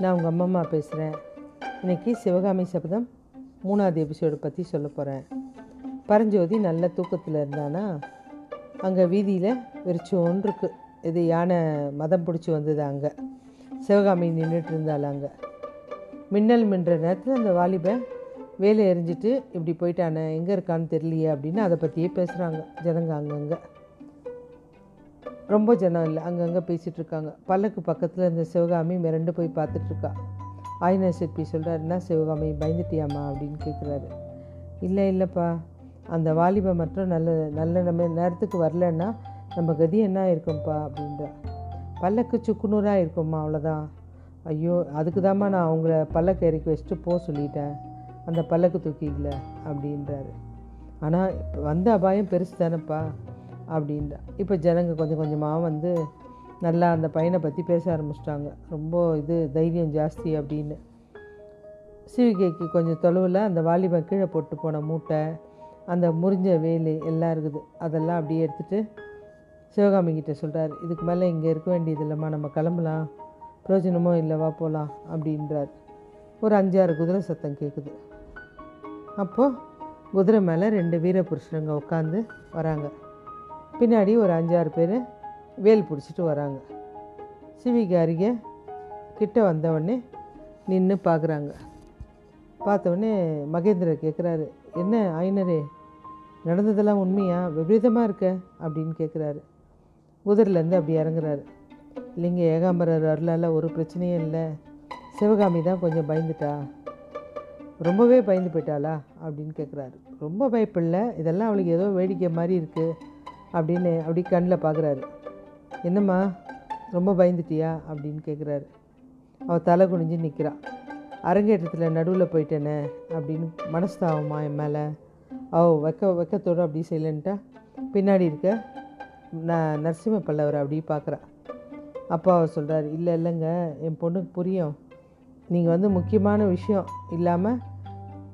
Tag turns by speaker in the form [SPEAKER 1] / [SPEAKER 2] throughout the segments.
[SPEAKER 1] நான் உங்கள் அம்மம்மா பேசுகிறேன் இன்றைக்கி சிவகாமி சபதம் மூணாவது எபிசோடு பற்றி சொல்ல போகிறேன் பரஞ்சோதி நல்ல தூக்கத்தில் இருந்தானா? அங்கே வீதியில் வெறிச்சோன்னு இருக்கு இது யானை மதம் பிடிச்சி வந்தது அங்கே. சிவகாமி நின்றுட்டு இருந்தாள் அங்கே. மின்னல் மின்ற நேரத்தில் அந்த வாலிபன் வேலை எரிஞ்சிட்டு இப்படி போயிட்டானே எங்கே இருக்கான்னு தெரியலையே அப்படின்னு அதை பற்றியே பேசுகிறாங்க ஜனங்க அங்கங்கே. ரொம்ப ஜனம் இல்லை. அங்கங்கே பேசிகிட்டு இருக்காங்க பல்லக்கு பக்கத்தில் இருந்த சிவகாமி மிரண்டு போய் பார்த்துட்ருக்கா ஆயினா சிற்பி சொல்கிறார் என்ன சிவகாமி பயந்துட்டியாம்மா? அப்படின்னு கேட்குறாரு இல்லை இல்லைப்பா. அந்த வாலிபம் மட்டும் நல்ல நல்ல நம்ம நேரத்துக்கு வரலன்னா நம்ம கதி என்ன இருக்கும்ப்பா அப்படின்றா. பல்லக்கு சுக்குநூறாக இருக்கும்மா அவ்வளோதான் ஐயோ அதுக்கு தாம்மா நான் அவங்கள பல்லக்கு இறக்கி வச்சுட்டு போக சொல்லிட்டேன். அந்த பல்லக்கு தூக்கிக்கல. அப்படின்றாரு. ஆனால் வந்த அபாயம் பெருசு தானேப்பா. அப்படின்றா இப்போ ஜனங்க கொஞ்சம் கொஞ்சமாக வந்து நல்லா அந்த பையனை பற்றி பேச ஆரம்பிச்சிட்டாங்க. ரொம்ப இது தைரியம் ஜாஸ்தி அப்படின்னு. சிவிகைக்கு கொஞ்சம் தொலைவில் அந்த வாலிபன் கீழே போட்டு போன மூட்டை அந்த முறிஞ்ச வேலு எல்லாம் இருக்குது. அதெல்லாம் அப்படியே எடுத்துகிட்டு சிவகாமிகிட்ட சொல்கிறார் இதுக்கு மேலே இங்கே இருக்க வேண்டியது இல்லைம்மா. நம்ம கிளம்பலாம். பிரயோஜனமோ இல்லைவா? போகலாம் அப்படின்றார். ஒரு அஞ்சாறு குதிரை சத்தம் கேட்குது அப்போது குதிரை மேலே ரெண்டு வீர புருஷனுங்க உட்காந்து வராங்க. பின்னாடி ஒரு அஞ்சாறு பேர் வேல் பிடிச்சிட்டு வராங்க. சிவிக்கு அருகே கிட்ட வந்தவொடனே நின்று பார்க்குறாங்க பார்த்தவொடனே மகேந்திரர் கேட்குறாரு என்ன ஐனரே நடந்ததெல்லாம் உண்மையா? விபரீதமாக இருக்க? அப்படின்னு கேட்குறாரு குதிரைலேருந்து அப்படி இறங்குறாரு. இல்லைங்க ஏகாம்பரர் அருளால் ஒரு பிரச்சனையும் இல்லை. சிவகாமி தான் கொஞ்சம் பயந்துட்டா? ரொம்பவே பயந்து போயிட்டாளா? அப்படின்னு கேட்குறாரு ரொம்ப பயப்பில்லை. இதெல்லாம் அவளுக்கு ஏதோ வேடிக்கை மாதிரி இருக்குது அப்படின்னு அப்படி கண்ணில் பார்க்குறாரு. என்னம்மா ரொம்ப பயந்துட்டியா? அப்படின்னு கேட்குறாரு அவள் தலை குனிஞ்சு நிற்கிறாள் அரங்கேற்றத்தில் நடுவில் போயிட்டேனே அப்படின்னு மனஸ்தாவமா என் மேலே அவள் வெக்க வெக்கத்தோடு அப்படி செய்யலன்ட்டா? பின்னாடி இருக்க நான் நரசிம்ம பல்லவர் அப்படி பார்க்குறா. அப்பா அவர் சொல்கிறார் இல்லை இல்லைங்க என் பொண்ணுக்கு புரியும். நீங்கள் வந்து முக்கியமான விஷயம் இல்லாமல்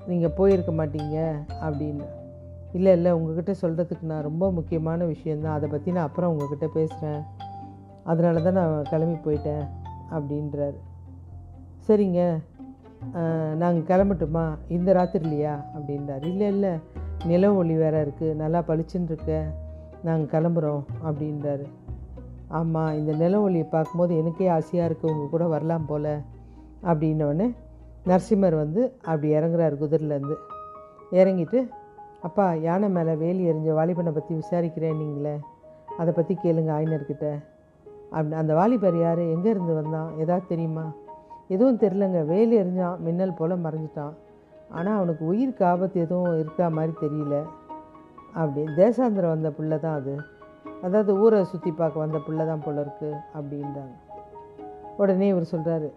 [SPEAKER 1] நீங்கள் போயிருக்க மாட்டீங்க அப்படின்னு. இல்லை இல்லை உங்ககிட்ட சொல்கிறதுக்கு நான் ரொம்ப முக்கியமான விஷயந்தான் அதை பற்றி நான் அப்புறம் உங்ககிட்ட பேசுகிறேன் அதனால தான் நான் கிளம்பி போயிட்டேன் அப்படின்றாரு. சரிங்க. நாங்கள் கிளம்பட்டுமா? இந்த ராத்திரிலையா? அப்படின்றார். இல்லை இல்லை நில ஒளி வேற இருக்குது நல்லா பளிச்சுன்னு இருக்க. நாங்கள் கிளம்புறோம் அப்படின்றாரு. ஆமாம் இந்த நில ஒளியை பார்க்கும்போது எனக்கே ஆசையாக இருக்குது உங்கள் கூட வரலாம் போல் அப்படின்னோடனே நரசிம்மர் வந்து அப்படி இறங்குறாரு குதிரிலேருந்து இறங்கிட்டு அப்பா யானை மேலே வேலி எறிஞ்ச வாலிபனை பற்றி விசாரிக்கிறேன் நீங்களே அதை பற்றி கேளுங்க ஆயினர்கிட்ட. அப்படி அந்த வாலிபர் யார்? எங்கேருந்து வந்தான்? ஏதாவது தெரியுமா? எதுவும் தெரிலங்க வேலி எறிஞ்சான் மின்னல் போல் மறைஞ்சிட்டான். ஆனால் அவனுக்கு உயிருக்கு ஆபத்து எதுவும் இருக்கா மாதிரி தெரியல. அப்படி தேசாந்திரம் வந்த பிள்ளை தான் அது. அதாவது ஊரை சுற்றி பார்க்க வந்த பிள்ளை தான் போல இருக்குது அப்படின்றாங்க. உடனே இவர் சொல்கிறாரு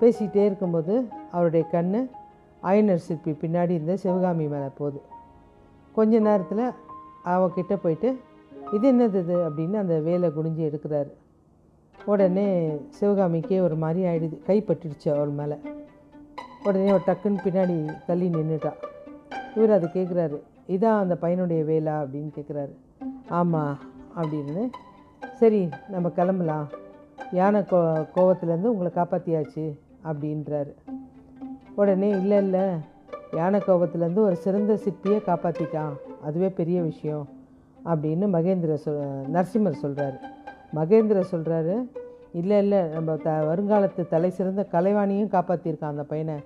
[SPEAKER 1] பேசிக்கிட்டே இருக்கும்போது அவருடைய கண் ஆயனர் சிற்பி பின்னாடி இருந்த சிவகாமி மேலே போகுது. கொஞ்ச நேரத்தில் அவகிட்ட போயிட்டு இது என்னது இது? அப்படின்னு அந்த வேலை குனிஞ்சு எடுக்கிறாரு. உடனே சிவகாமிக்கே ஒரு மாதிரி ஆகிடுது கைப்பட்டுடுச்சு அவள் மேலே. உடனே ஒரு டக்குன்னு பின்னாடி தள்ளி நின்றுட்டா இவர் அதை கேட்குறாரு இதான் அந்த பையனுடைய வேலா? அப்படின்னு கேட்குறாரு ஆமாம் அப்படின்னு. சரி நம்ம கிளம்பலாம். யானை கோ கோவத்துலேருந்து உங்களை காப்பாற்றியாச்சு அப்படின்றாரு. உடனே இல்லை இல்லை. யானை கோபத்துலேருந்து ஒரு சிறந்த சிற்பியை காப்பாற்றிட்டான் அதுவே பெரிய விஷயம் அப்படின்னு மகேந்திர சொல் நரசிம்மர் சொல்கிறாரு மகேந்திர சொல்கிறாரு இல்லை இல்லை நம்ம த வருங்காலத்து தலை சிறந்த கலைவாணியும் காப்பாற்றியிருக்கான் அந்த பையனை.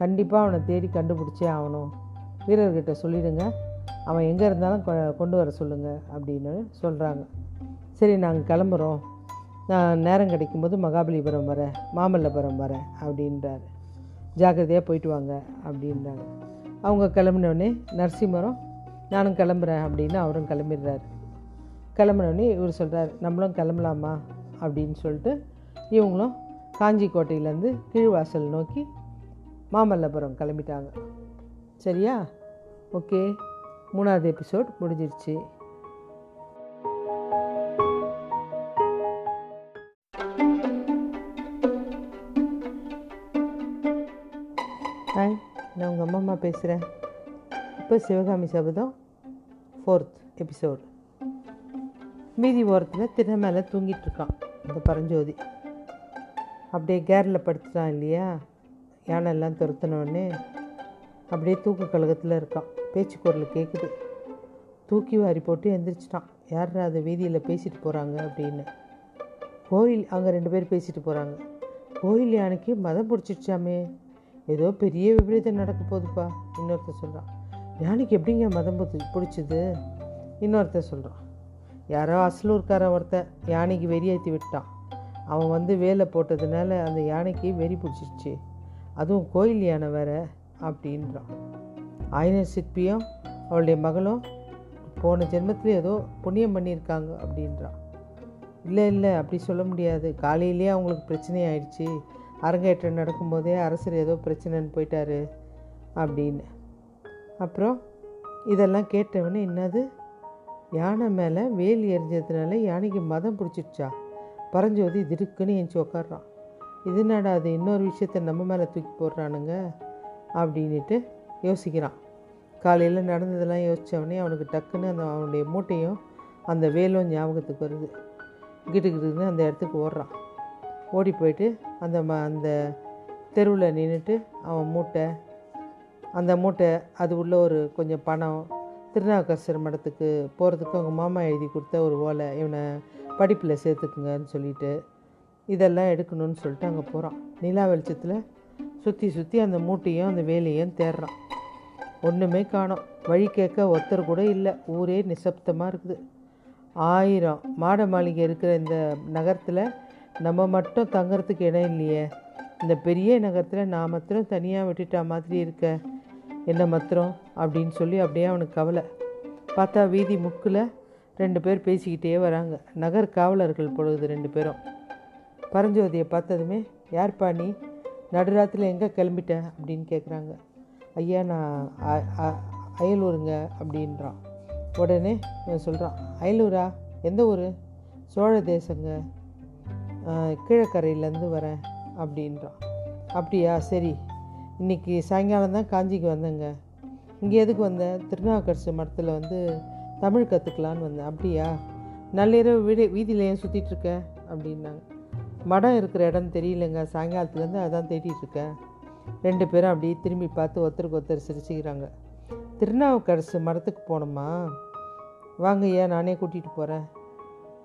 [SPEAKER 1] கண்டிப்பாக அவனை தேடி கண்டுபிடிச்சே ஆகணும். வீரர்கிட்ட சொல்லிடுங்க. அவன் எங்கே இருந்தாலும் கொண்டு வர சொல்லுங்கள் அப்படின்னு சொல்கிறாங்க சரி நாங்கள் கிளம்புறோம். நான் நேரம் கிடைக்கும்போது மகாபலிபுரம் வரேன் மாமல்லபுரம் வரேன் அப்படின்றாரு. ஜாக்கிரதையாக போயிட்டு வாங்க அப்படின்றாங்க. அவங்க கிளம்பினோடனே நரசிம்மரம் நானும் கிளம்புறேன் அப்படின்னு அவரும் கிளம்பிடுறாரு. கிளம்பினோடனே இவர் சொல்கிறார் நம்மளும் கிளம்பலாமா? அப்படின்னு சொல்லிட்டு இவங்களும் காஞ்சி கோட்டையிலேருந்து கீழ்வாசல் நோக்கி மாமல்லபுரம் கிளம்பிட்டாங்க. சரியா? ஓகே. மூணாவது எபிசோட் முடிஞ்சிருச்சு. அம்மா பேசுகிறேன் இப்போ சிவகாமி சபதம் ஃபோர்த் எபிசோடு மீதி ஓரத்தில் திற மேலே தூங்கிட்டு இருக்கான் இந்த பரஞ்சோதி. அப்படியே கேரில் படுத்துட்டான் இல்லையா? யானைலாம் துரத்தினோடனே அப்படியே தூக்க கழகத்தில் இருக்கான். பேச்சு குரல் கேட்குது தூக்கி வாரி போட்டு எந்திரிச்சிட்டான். யார் அதை வீதியில் பேசிட்டு போகிறாங்க அப்படின்னு. கோயில் அங்கே ரெண்டு பேர் பேசிட்டு போகிறாங்க கோயில் யானைக்கு மதம் பிடிச்சிடுச்சாமே ஏதோ பெரிய விபரீதம் நடக்க போகுதுப்பா இன்னொருத்தர் சொல்கிறான் யானைக்கு எப்படிங்க மதம் பிடிச்சி பிடிச்சிது? இன்னொருத்தர் சொல்கிறான் யாரோ அசலூர்காரன் ஒருத்தன் யானைக்கு வெறியேற்றி விட்டான். அவன் வந்து வேலை போட்டதுனால அந்த யானைக்கு வெறி பிடிச்சிருச்சு. அதுவும் கோயில் யானை வேற அப்படின்றான். ஆயினர் சிற்பியும் அவளுடைய மகளும் போன ஜென்மத்தில் ஏதோ புண்ணியம் பண்ணியிருக்காங்க அப்படின்றான். இல்லை இல்லை அப்படி சொல்ல முடியாது. காலையிலேயே அவங்களுக்கு பிரச்சனை ஆயிடுச்சு. அரங்கேற்றம் நடக்கும்போதே அரசர் ஏதோ பிரச்சனைன்னு போயிட்டாரு அப்படின்னு. அப்புறம் இதெல்லாம் கேட்டவொடனே என்னது? யானை மேலே வேலி எரிஞ்சதுனால யானைக்கு மதம் பிடிச்சிடுச்சா? பரஞ்சோதி திடுக்குன்னு எஞ்சி உக்காடுறான் இது என்னடா அது இன்னொரு விஷயத்த நம்ம மேலே தூக்கி போடுறானுங்க? அப்படின்ட்டு யோசிக்கிறான். காலையில் நடந்ததெல்லாம் யோசித்தவொடனே அவனுக்கு டக்குன்னு அந்த அவனுடைய மூட்டையும் அந்த வேலும் ஞாபகத்துக்கு வருது. கிட்டுக்கிட்டுன்னு அந்த இடத்துக்கு ஓடுறான். ஓடி போயிட்டு அந்த ம அந்த தெருவில் நின்றுட்டு அவன் மூட்டை அந்த மூட்டை அது உள்ள ஒரு கொஞ்சம் பணம் திருநாவுக்கரசர் மடத்துக்கு போகிறதுக்கு அவங்க மாமா எழுதி கொடுத்த ஒரு ஓலை இவனை படிப்பில் சேர்த்துக்குங்கன்னு சொல்லிட்டு இதெல்லாம் எடுக்கணும்னு சொல்லிட்டு அங்கே போகிறான் நிலா வெளிச்சத்தில் சுற்றி சுற்றி அந்த மூட்டையும் அந்த வேலையும் தேடுறான். ஒன்றுமே காணோம். வழி கேட்க ஒருத்தர் கூட இல்லை. ஊரே நிசப்தமாக இருக்குது. ஆயிரம் மாட மாளிகை இருக்கிற இந்த நகரத்தில் நம்ம மட்டும் தங்கிறதுக்கு இடம் இல்லையே. இந்த பெரிய நகரத்தில் நான் மாத்திரம் தனியாக விட்டுட்டா மாதிரி இருக்க. என்ன மாத்திரம்? அப்படின்னு சொல்லி அப்படியே அவனுக்கு கவலை. பார்த்தா வீதி முக்கில் ரெண்டு பேர் பேசிக்கிட்டே வராங்க. நகர் காவலர்கள் பொழுது ரெண்டு பேரும். பரஞ்சோதியை பார்த்ததுமே யார்ப்பா நீ? நடுராத்தில் எங்கே கிளம்பிட்ட? அப்படின்னு கேட்குறாங்க ஐயா நான் அயலூருங்க அப்படின்றான். உடனே சொல்கிறான் அயலூரா? எந்த ஊர்? சோழ தேசங்க. கீழக்கரையிலேருந்து வரேன் அப்படின்றான். அப்படியா? சரி. இன்னைக்கு சாயங்காலம் தான் காஞ்சிக்கு வந்தேங்க. இங்கே எதுக்கு வந்தேன் திருநாவுக்கரசு மடத்தில் வந்து தமிழ் கற்றுக்கலான்னு வந்தேன். அப்படியா? நள்ளிரவு வீடு வீதியில் ஏன் சுற்றிட்டுருக்கேன் அப்படின்னாங்க. மடம் இருக்கிற இடம் தெரியலங்க. சாயங்காலத்துலேருந்து அதான் தேடிட்டுருக்கேன் ரெண்டு பேரும் அப்படியே திரும்பி பார்த்து ஒருத்தருக்கு ஒருத்தர் சிரிச்சுக்கிறாங்க. திருநாவுக்கரசு மடத்துக்கு போனோமா வாங்க ஐயா நானே கூட்டிகிட்டு போகிறேன்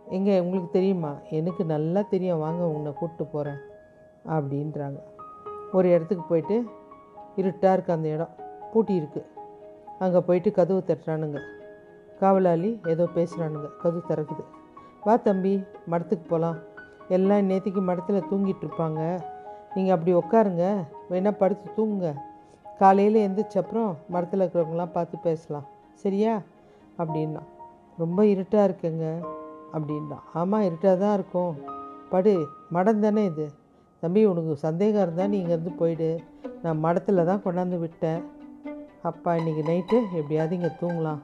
[SPEAKER 1] எங்கே உங்களுக்கு தெரியுமா? எனக்கு நல்லா தெரியும். வாங்க உன்னை கூப்பிட்டு போகிறேன் அப்படின்றாங்க. ஒரு இடத்துக்கு போயிட்டு இருட்டாக இருக்குது அந்த இடம் பூட்டி இருக்கு. அங்கே போயிட்டு கதவு தட்டுறானுங்க. காவலாளி ஏதோ பேசுகிறானுங்க கதவு திறக்குது. வா தம்பி மடத்துக்கு போகலாம் எல்லாம் நேற்றுக்கு மடத்தில் தூங்கிட்டு இருப்பாங்க. நீங்கள் அப்படி உட்காருங்க வேணால் படுத்து தூங்குங்க. காலையில் எந்திரிச்ச அப்புறம் மரத்தில் இருக்கிறவங்களாம் பார்த்து பேசலாம். சரியா? அப்படின்னா. ரொம்ப இருட்டாக இருக்குங்க. அப்படின்னா ஆமாம் இருட்டாக தான் இருக்கும். படு மடம் தானே இது. தம்பி உனக்கு சந்தேகம் இருந்தால் நீ இங்கேருந்து போயிடு. நான் மடத்தில் தான் கொண்டாந்து விட்டேன். அப்பா இன்றைக்கி நைட்டு எப்படியாவது இங்கே தூங்கலாம்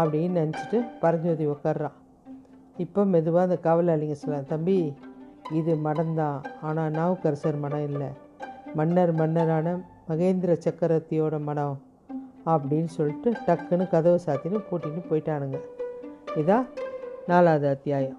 [SPEAKER 1] அப்படின்னு நினச்சிட்டு பரஞ்சோதி உட்கார்றான் இப்போ மெதுவாக அந்த காவலாளிங்க சொல்லலாம் தம்பி இது மடம்தான் ஆனால் நாவுக்கரசர் மடம் இல்லை. மன்னர் மன்னரான மகேந்திர சக்கரவர்த்தியோட மடம் அப்படின்னு சொல்லிட்டு டக்குன்னு கதவை சாத்தின்னு பூட்டின்னு போயிட்டானுங்க. இதா Nala de Atiayo.